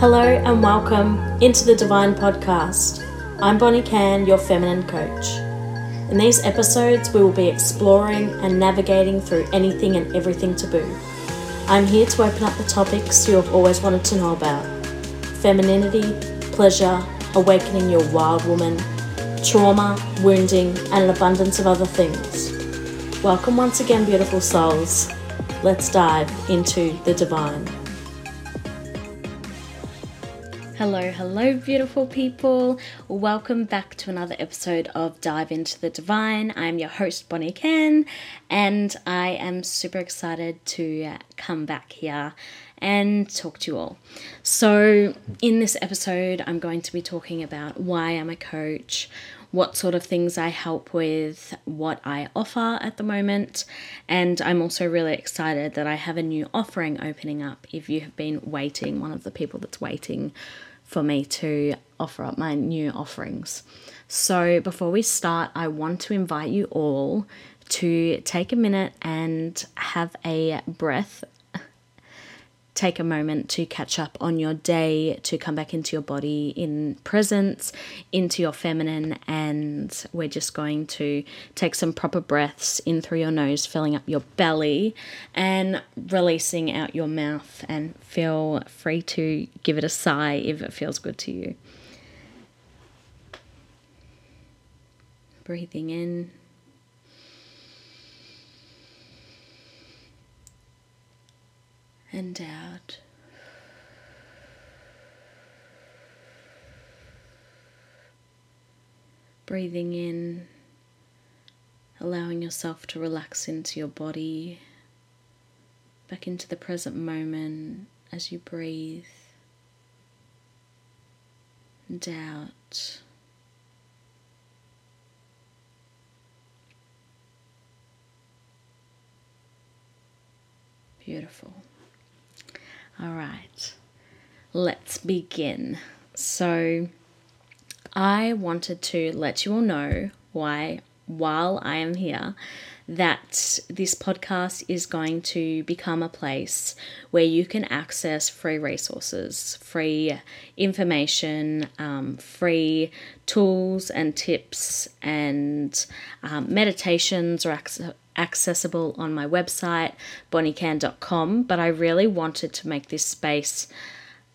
Hello and welcome into the Divine Podcast. I'm Bonnie Can, your feminine coach. In these episodes, we will be exploring and navigating through anything and everything taboo. I'm here to open up the topics you have always wanted to know about femininity, pleasure, awakening your wild woman, trauma, wounding, and an abundance of other things. Welcome once again, beautiful souls. Let's dive into the divine. Hello, hello, beautiful people. Welcome back to another episode of Dive into the Divine. I'm your host, Bonnie Can, and I am super excited to come back here and talk to you all. So, in this episode, I'm going to be talking about why I'm a coach, what sort of things I help with, what I offer at the moment, and I'm also really excited that I have a new offering opening up. If you have been waiting, one of the people that's waiting for me to offer up my new offerings. So, before we start, I want to invite you all to take a minute and have a breath take a moment to catch up on your day, to come back into your body in presence, into your feminine, and we're just going to take some proper breaths in through your nose, filling up your belly and releasing out your mouth. And feel free to give it a sigh if it feels good to you. Breathing in. And out. Breathing in, allowing yourself to relax into your body, back into the present moment as you breathe and out. Beautiful. All right, let's begin. So, I wanted to let you all know why, while I am here, that this podcast is going to become a place where you can access free resources, free information, um, free tools and tips, and um, meditations or ac- accessible on my website, bonniecan.com, but I really wanted to make this space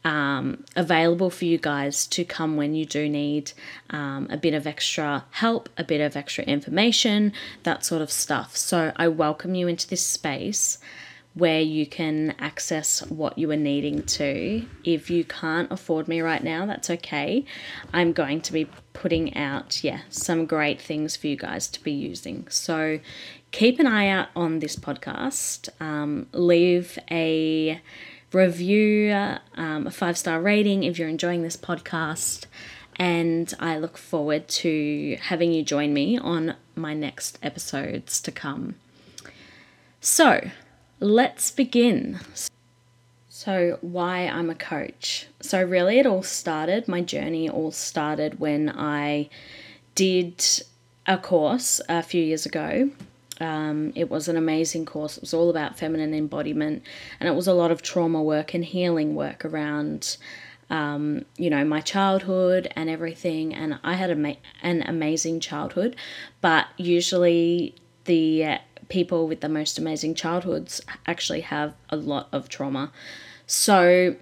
um, available for you guys to come when you do need um, a bit of extra help, a bit of extra information, that sort of stuff. So I welcome you into this space where you can access what you are needing to. If you can't afford me right now, that's okay. I'm going to be putting out, yeah, some great things for you guys to be using. So keep an eye out on this podcast. Um, leave a review, um, a five star rating if you're enjoying this podcast. And I look forward to having you join me on my next episodes to come. So, let's begin. So, why I'm a coach. So, really, it all started, my journey all started when I did a course a few years ago um, it was an amazing course. It was all about feminine embodiment, and it was a lot of trauma work and healing work around, um, you know, my childhood and everything. And I had a, an amazing childhood, but usually the people with the most amazing childhoods actually have a lot of trauma. So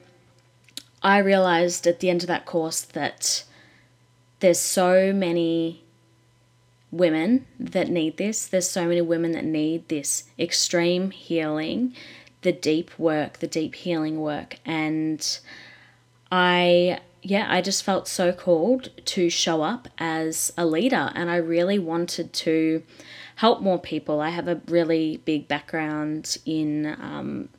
I realized at the end of that course that there's so many women that need this. There's so many women that need this extreme healing, the deep work, the deep healing work. And I, yeah, I just felt so called to show up as a leader. And I really wanted to help more people. I have a really big background in um,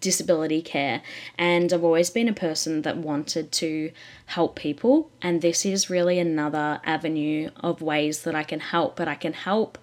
disability care. And I've always been a person that wanted to help people. And this is really another avenue of ways that I can help, but I can help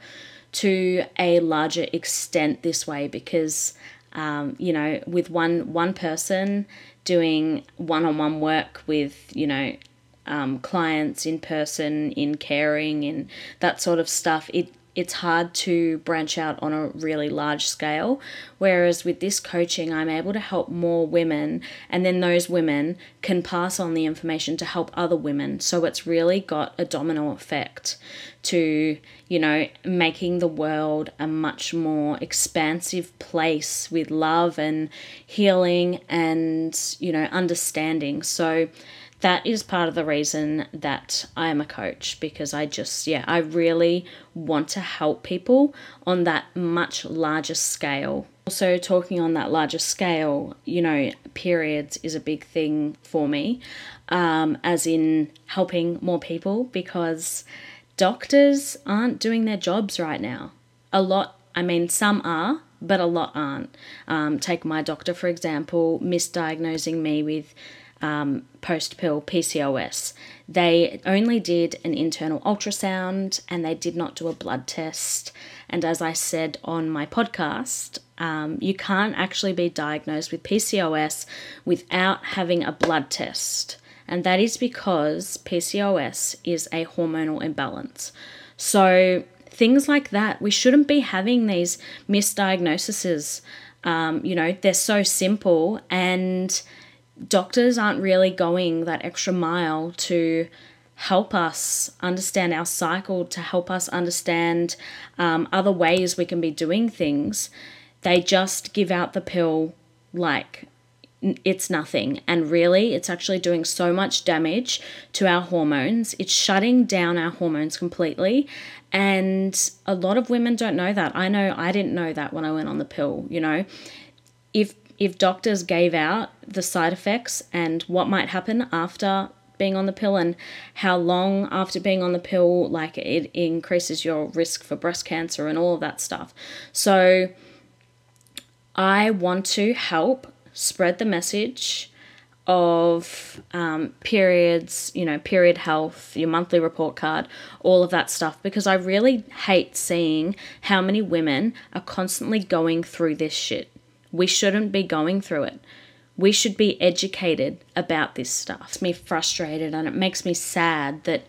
to a larger extent this way because. Um, you know, with one one person doing one-on-one work with you know um, clients in person, in caring, in that sort of stuff, it it's hard to branch out on a really large scale. Whereas with this coaching, I'm able to help more women, and then those women can pass on the information to help other women. So it's really got a domino effect to, you know, making the world a much more expansive place with love and healing and, you know, understanding. So, that is part of the reason that I am a coach because I just, yeah, I really want to help people on that much larger scale. Also, talking on that larger scale, you know, periods is a big thing for me, um, as in helping more people because doctors aren't doing their jobs right now. A lot, I mean, some are, but a lot aren't. Um, take my doctor, for example, misdiagnosing me with um, post pill PCOS. They only did an internal ultrasound and they did not do a blood test. And as I said on my podcast, um, you can't actually be diagnosed with PCOS without having a blood test. And that is because PCOS is a hormonal imbalance. So, things like that, we shouldn't be having these misdiagnoses. Um, you know, they're so simple and doctors aren't really going that extra mile to help us understand our cycle, to help us understand um, other ways we can be doing things. They just give out the pill like it's nothing. And really, it's actually doing so much damage to our hormones. It's shutting down our hormones completely. And a lot of women don't know that. I know I didn't know that when I went on the pill, you know. If if doctors gave out the side effects and what might happen after being on the pill and how long after being on the pill like it increases your risk for breast cancer and all of that stuff. So I want to help spread the message of um, periods, you know, period health, your monthly report card, all of that stuff, because I really hate seeing how many women are constantly going through this shit. We shouldn't be going through it. We should be educated about this stuff. It's me frustrated and it makes me sad that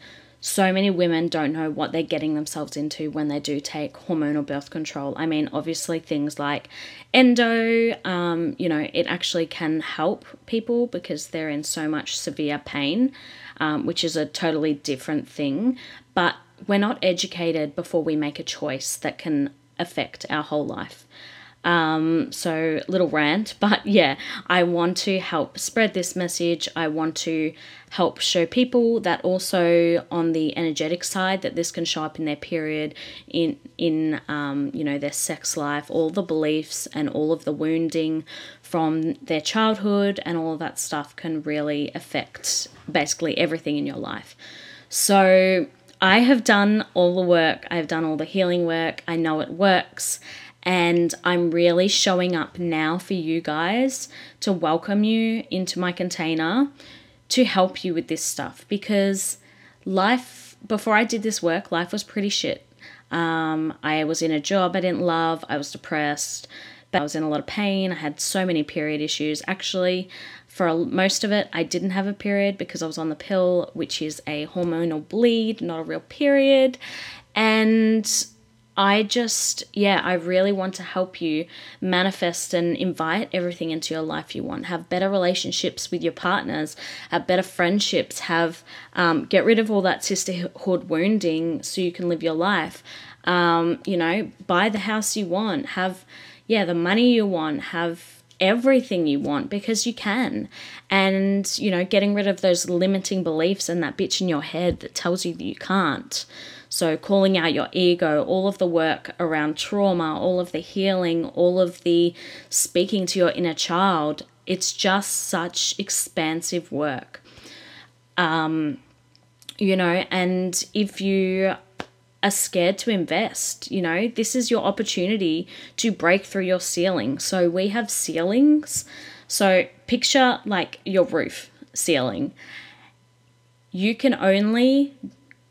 so many women don't know what they're getting themselves into when they do take hormonal birth control. I mean, obviously, things like endo, um, you know, it actually can help people because they're in so much severe pain, um, which is a totally different thing. But we're not educated before we make a choice that can affect our whole life. Um, so, little rant, but yeah, I want to help spread this message. I want to help show people that also on the energetic side that this can show up in their period, in in um, you know their sex life, all the beliefs and all of the wounding from their childhood and all of that stuff can really affect basically everything in your life. So I have done all the work. I've done all the healing work. I know it works and I'm really showing up now for you guys to welcome you into my container to help you with this stuff because life, before I did this work, life was pretty shit. Um, I was in a job I didn't love, I was depressed, but I was in a lot of pain. I had so many period issues. Actually, for most of it, I didn't have a period because I was on the pill, which is a hormonal bleed, not a real period. And I just, yeah, I really want to help you manifest and invite everything into your life you want. Have better relationships with your partners, have better friendships, have, um, get rid of all that sisterhood wounding so you can live your life. Um, you know, buy the house you want, have, yeah, the money you want, have everything you want because you can. And, you know, getting rid of those limiting beliefs and that bitch in your head that tells you that you can't. So, calling out your ego, all of the work around trauma, all of the healing, all of the speaking to your inner child, it's just such expansive work. Um, you know, and if you are scared to invest, you know, this is your opportunity to break through your ceiling. So, we have ceilings. So, picture like your roof ceiling. You can only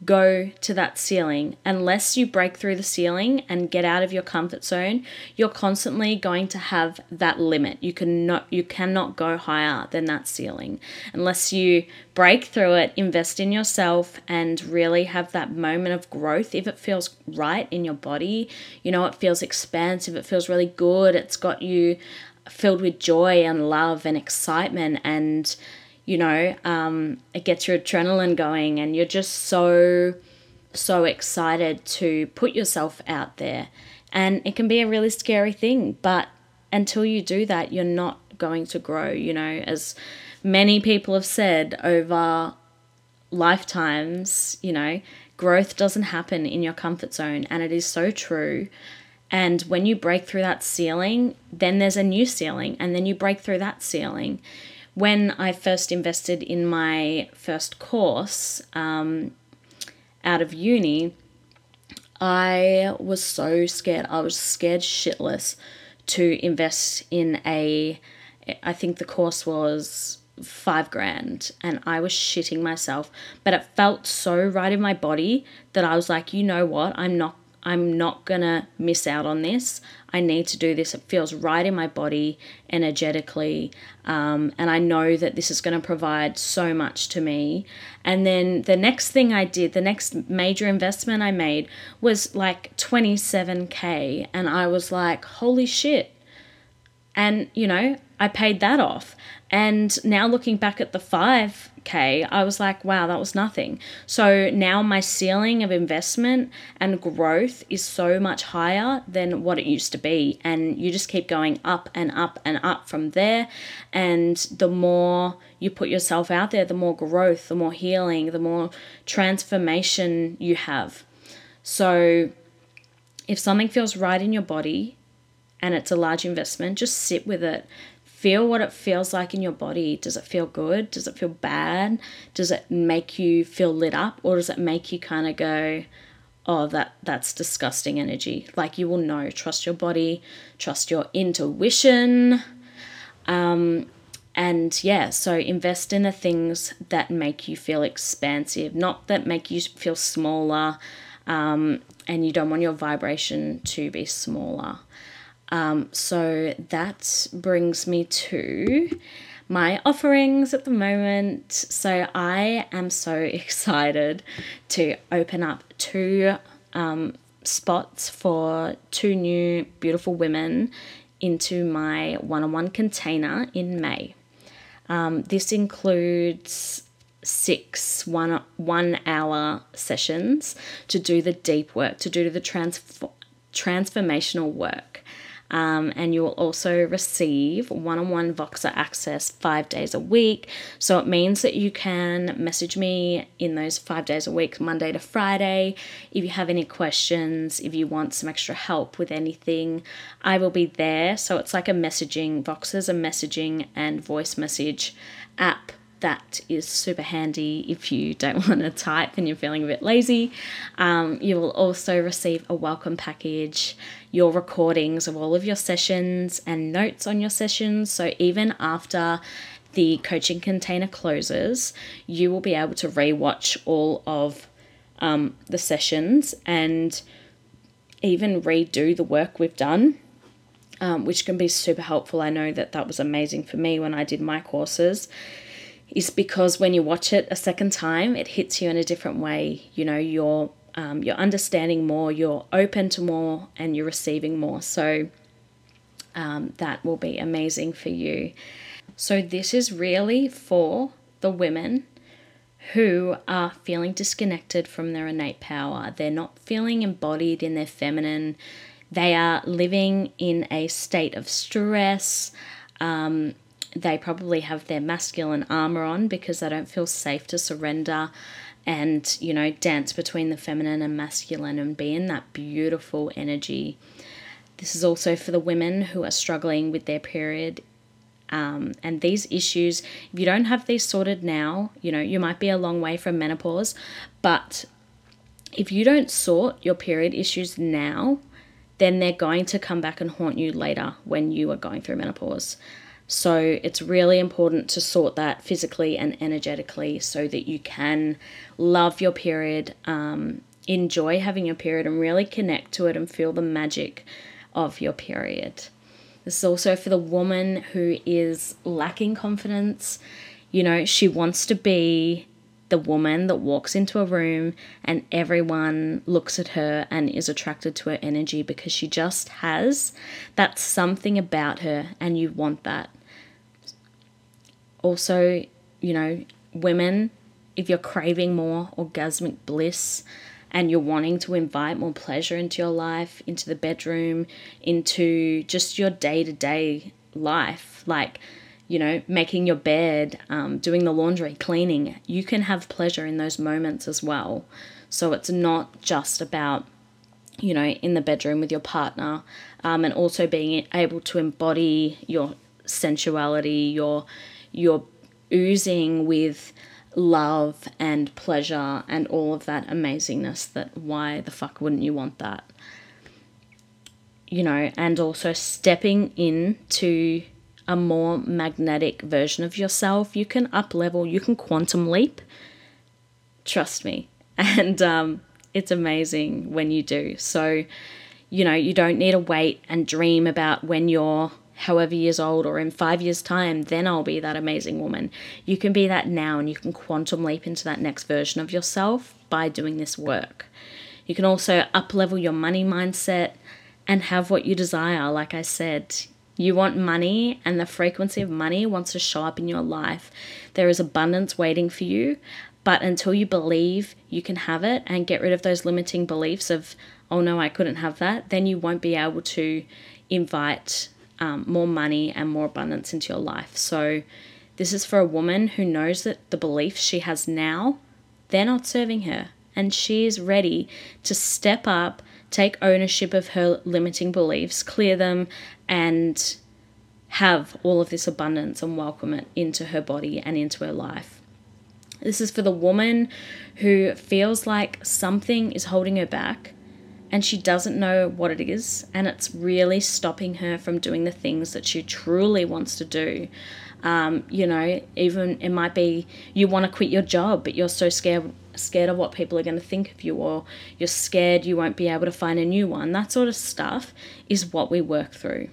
go to that ceiling. Unless you break through the ceiling and get out of your comfort zone, you're constantly going to have that limit. You cannot you cannot go higher than that ceiling unless you break through it, invest in yourself and really have that moment of growth if it feels right in your body. You know, it feels expansive, it feels really good. It's got you filled with joy and love and excitement and you know, um, it gets your adrenaline going and you're just so, so excited to put yourself out there. And it can be a really scary thing, but until you do that, you're not going to grow, you know, as many people have said over lifetimes, you know, growth doesn't happen in your comfort zone. And it is so true. And when you break through that ceiling, then there's a new ceiling, and then you break through that ceiling when I first invested in my first course um, out of uni, I was so scared. I was scared shitless to invest in a. I think the course was five grand and I was shitting myself. But it felt so right in my body that I was like, you know what? I'm not I'm not gonna miss out on this. I need to do this. It feels right in my body energetically. Um, and I know that this is to provide so much to me. And then the next thing I did, the next major investment I made was like 27K. And I was like, holy shit. And, you know, I paid that off. And now looking back at the 5K, I was like, wow, that was nothing. So now my ceiling of investment and growth is so much higher than what it used to be. And you just keep going up and up and up from there. And the more you put yourself out there, the more growth, the more healing, the more transformation you have. So if something feels right in your body, and it's a large investment, just sit with it feel what it feels like in your body. Does it feel good? Does it feel bad? Does it make you feel lit up or does it make you kind of go, "Oh, that that's disgusting energy." Like you will know, trust your body, trust your intuition. Um and yeah, so invest in the things that make you feel expansive, not that make you feel smaller. Um, and you don't want your vibration to be smaller. Um, so that brings me to my offerings at the moment. So I am so excited to open up two um, spots for two new beautiful women into my one on one container in May. Um, this includes six one one hour sessions to do the deep work, to do the transfor- transformational work. Um, and you will also receive one on one Voxer access five days a week. So it means that you can message me in those five days a week, Monday to Friday. If you have any questions, if you want some extra help with anything, I will be there. So it's like a messaging, Voxer's a messaging and voice message app that is super handy if you don't want to type and you're feeling a bit lazy. Um, you will also receive a welcome package, your recordings of all of your sessions, and notes on your sessions. So even after the coaching container closes, you will be able to rewatch all of um, the sessions and even redo the work we've done. Um, which can be super helpful. I know that that was amazing for me when I did my courses is because when you watch it a second time, it hits you in a different way. You know, you're um, you're understanding more, you're open to more, and you're receiving more. So um, that will be amazing for you. So this is really for the women who are feeling disconnected from their innate power. They're not feeling embodied in their feminine. They are living in a state of stress. Um, they probably have their masculine armor on because they don't feel safe to surrender and, you know, dance between the feminine and masculine and be in that beautiful energy. This is also for the women who are struggling with their period. Um, and these issues, if you don't have these sorted now, you know, you might be a long way from menopause, but if you don't sort your period issues now, then they're going to come back and haunt you later when you are going through menopause. So it's really important to sort that physically and energetically so that you can love your period, um, enjoy having your period, and really connect to it and feel the magic of your period. This is also for the woman who is lacking confidence. You know, she wants to be the woman that walks into a room and everyone looks at her and is attracted to her energy because she just has that something about her and you want that. Also, you know, women, if you're craving more orgasmic bliss and you're wanting to invite more pleasure into your life, into the bedroom, into just your day to day life, like you know, making your bed, um, doing the laundry, cleaning, you can have pleasure in those moments as well. So it's not just about, you know, in the bedroom with your partner, um, and also being able to embody your sensuality, your your oozing with love and pleasure and all of that amazingness that why the fuck wouldn't you want that you know and also stepping into a more magnetic version of yourself. You can up level, you can quantum leap. Trust me. And um, it's amazing when you do. So, you know, you don't need to wait and dream about when you're however years old or in five years' time, then I'll be that amazing woman. You can be that now and you can quantum leap into that next version of yourself by doing this work. You can also up level your money mindset and have what you desire. Like I said, you want money, and the frequency of money wants to show up in your life. There is abundance waiting for you, but until you believe you can have it and get rid of those limiting beliefs of, oh no, I couldn't have that, then you won't be able to invite um, more money and more abundance into your life. So, this is for a woman who knows that the beliefs she has now, they're not serving her. And she is ready to step up, take ownership of her limiting beliefs, clear them, and have all of this abundance and welcome it into her body and into her life. This is for the woman who feels like something is holding her back and she doesn't know what it is, and it's really stopping her from doing the things that she truly wants to do. Um, you know, even it might be you want to quit your job, but you're so scared scared of what people are going to think of you, or you're scared you won't be able to find a new one. That sort of stuff is what we work through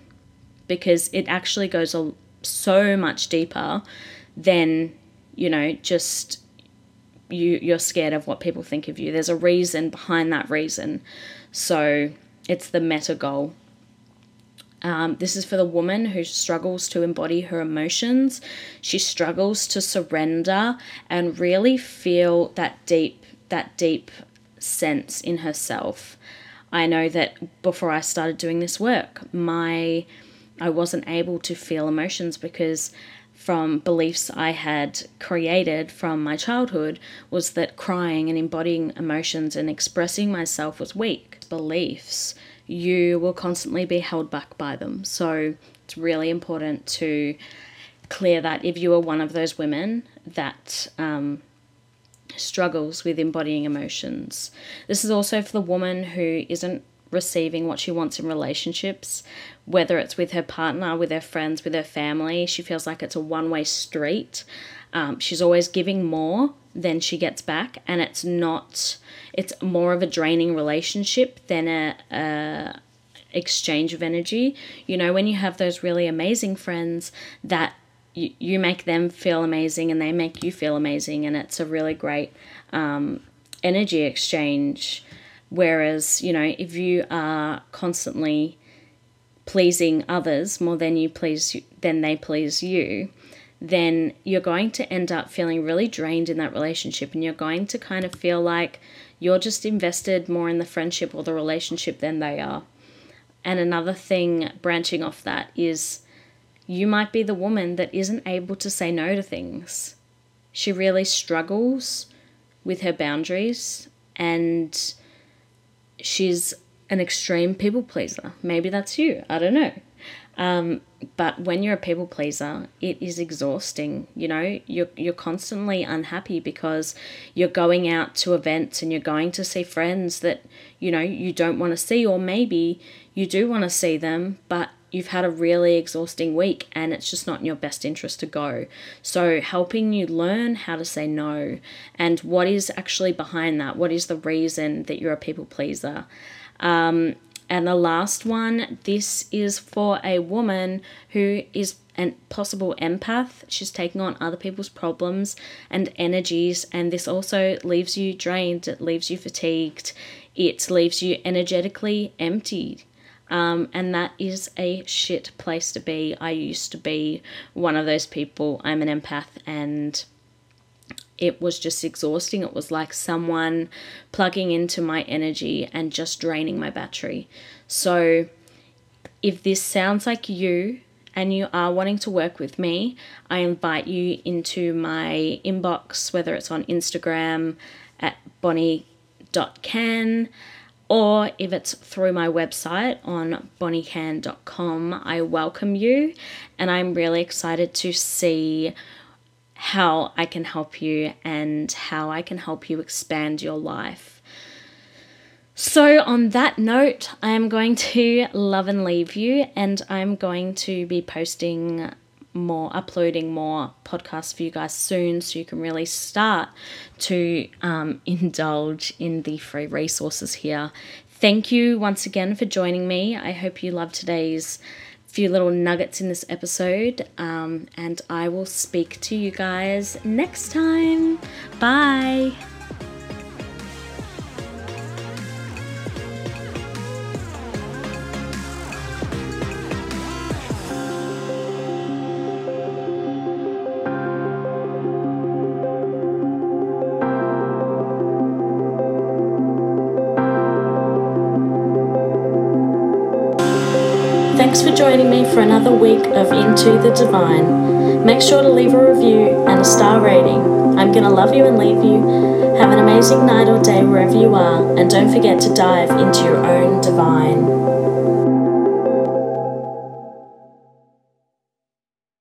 because it actually goes so much deeper than you know just you you're scared of what people think of you there's a reason behind that reason so it's the meta goal um, this is for the woman who struggles to embody her emotions. She struggles to surrender and really feel that deep, that deep sense in herself. I know that before I started doing this work, my I wasn't able to feel emotions because from beliefs I had created from my childhood was that crying and embodying emotions and expressing myself was weak. Beliefs, you will constantly be held back by them. So it's really important to clear that if you are one of those women that um, struggles with embodying emotions. This is also for the woman who isn't receiving what she wants in relationships, whether it's with her partner, with her friends, with her family. She feels like it's a one way street. Um, she's always giving more than she gets back, and it's not, it's more of a draining relationship than a, a exchange of energy. You know, when you have those really amazing friends that you, you make them feel amazing and they make you feel amazing, and it's a really great um, energy exchange. Whereas, you know, if you are constantly pleasing others more than you please than they please you, then you're going to end up feeling really drained in that relationship and you're going to kind of feel like you're just invested more in the friendship or the relationship than they are. And another thing branching off that is you might be the woman that isn't able to say no to things. She really struggles with her boundaries and she's an extreme people pleaser. Maybe that's you. I don't know. Um, but when you're a people pleaser, it is exhausting. You know, you're you're constantly unhappy because you're going out to events and you're going to see friends that you know you don't want to see, or maybe you do want to see them, but you've had a really exhausting week and it's just not in your best interest to go. So, helping you learn how to say no and what is actually behind that. What is the reason that you're a people pleaser? Um, and the last one, this is for a woman who is a possible empath. She's taking on other people's problems and energies, and this also leaves you drained, it leaves you fatigued, it leaves you energetically emptied. Um, and that is a shit place to be. I used to be one of those people. I'm an empath, and it was just exhausting. It was like someone plugging into my energy and just draining my battery. So, if this sounds like you and you are wanting to work with me, I invite you into my inbox, whether it's on Instagram at bonnie.can or if it's through my website on bonniecan.com, I welcome you and I'm really excited to see how I can help you and how I can help you expand your life. So, on that note, I am going to love and leave you, and I'm going to be posting more, uploading more podcasts for you guys soon so you can really start to um, indulge in the free resources here. Thank you once again for joining me. I hope you loved today's few little nuggets in this episode, um, and I will speak to you guys next time. Bye. Thanks for joining me for another week of Into the Divine. Make sure to leave a review and a star rating. I'm going to love you and leave you. Have an amazing night or day wherever you are, and don't forget to dive into your own divine.